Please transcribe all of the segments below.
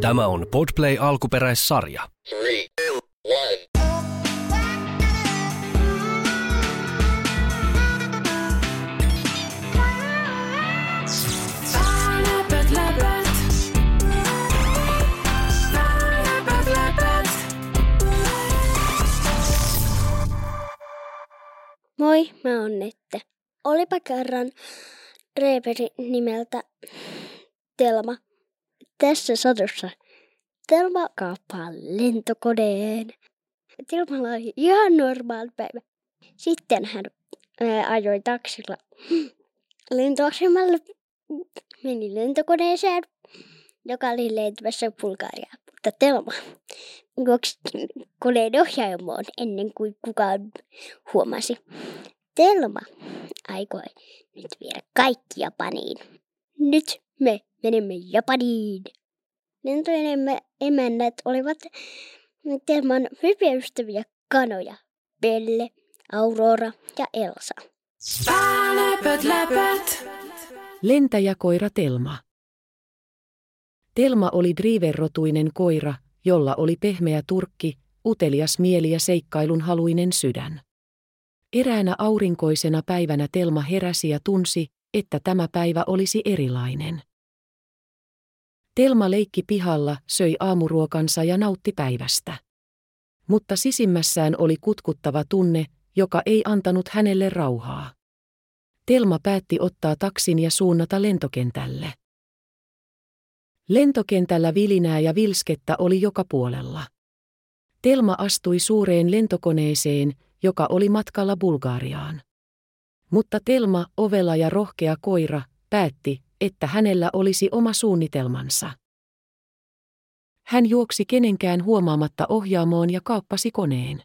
Tämä on Podplay alkuperäissarja. Three, two. Moi, mä oon Nette. Olipa kerran reeperi nimeltä Telma. Tässä satossa Telma kaappaa lentokoneen. Telmalla oli ihan normaali päivä. Sitten hän ää, ajoi taksilla lentoasemalle, meni lentokoneeseen, joka oli lentämässä Bulgariaan. Mutta Telma juoksi koneen ohjaamoon ennen kuin kukaan huomasi. Telma aikoi nyt viedä kaikki Japaniin. Nyt me menemme Japaniin. Lentojen emme- emännät olivat Telman hyviä ystäviä kanoja. Belle, Aurora ja Elsa. Läpät, läpät. Lentäjäkoira Telma. Telma oli driverrotuinen koira, jolla oli pehmeä turkki, utelias mieli ja seikkailun haluinen sydän. Eräänä aurinkoisena päivänä Telma heräsi ja tunsi, että tämä päivä olisi erilainen. Telma leikki pihalla, söi aamuruokansa ja nautti päivästä. Mutta sisimmässään oli kutkuttava tunne, joka ei antanut hänelle rauhaa. Telma päätti ottaa taksin ja suunnata lentokentälle. Lentokentällä vilinää ja vilskettä oli joka puolella. Telma astui suureen lentokoneeseen, joka oli matkalla Bulgariaan. Mutta Telma, ovela ja rohkea koira, päätti, että hänellä olisi oma suunnitelmansa. Hän juoksi kenenkään huomaamatta ohjaamoon ja kaappasi koneen.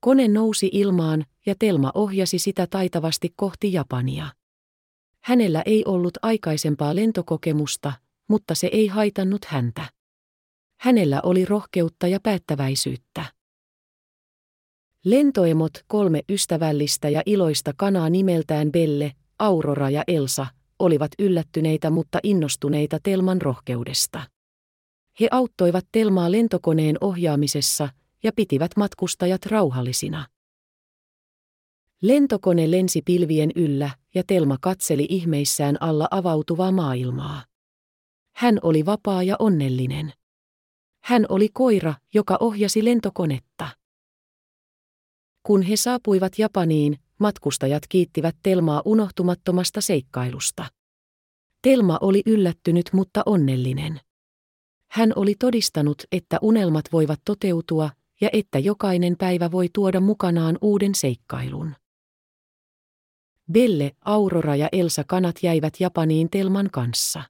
Kone nousi ilmaan ja Telma ohjasi sitä taitavasti kohti Japania. Hänellä ei ollut aikaisempaa lentokokemusta, mutta se ei haitannut häntä. Hänellä oli rohkeutta ja päättäväisyyttä. Lentoemot kolme ystävällistä ja iloista kanaa nimeltään Belle, Aurora ja Elsa olivat yllättyneitä mutta innostuneita Telman rohkeudesta. He auttoivat Telmaa lentokoneen ohjaamisessa ja pitivät matkustajat rauhallisina. Lentokone lensi pilvien yllä ja Telma katseli ihmeissään alla avautuvaa maailmaa. Hän oli vapaa ja onnellinen. Hän oli koira, joka ohjasi lentokonetta. Kun he saapuivat Japaniin, matkustajat kiittivät Telmaa unohtumattomasta seikkailusta. Telma oli yllättynyt mutta onnellinen. Hän oli todistanut, että unelmat voivat toteutua ja että jokainen päivä voi tuoda mukanaan uuden seikkailun. Belle, Aurora ja Elsa kanat jäivät Japaniin Telman kanssa.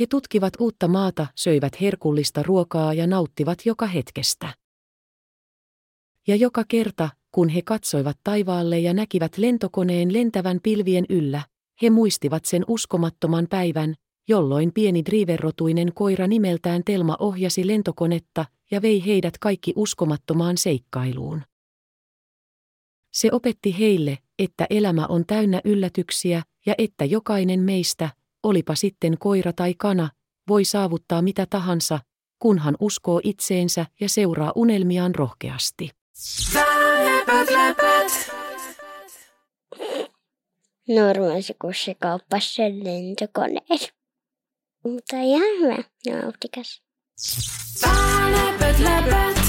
He tutkivat uutta maata, söivät herkullista ruokaa ja nauttivat joka hetkestä. Ja joka kerta, kun he katsoivat taivaalle ja näkivät lentokoneen lentävän pilvien yllä, he muistivat sen uskomattoman päivän, jolloin pieni driverrotuinen koira nimeltään Telma ohjasi lentokonetta ja vei heidät kaikki uskomattomaan seikkailuun. Se opetti heille, että elämä on täynnä yllätyksiä ja että jokainen meistä, olipa sitten koira tai kana, voi saavuttaa mitä tahansa, kunhan uskoo itseensä ja seuraa unelmiaan rohkeasti. Nurmasi kussikaupassa lentokoneessa. Mutta jähmä, nautikas. Vähäpöt läpöt.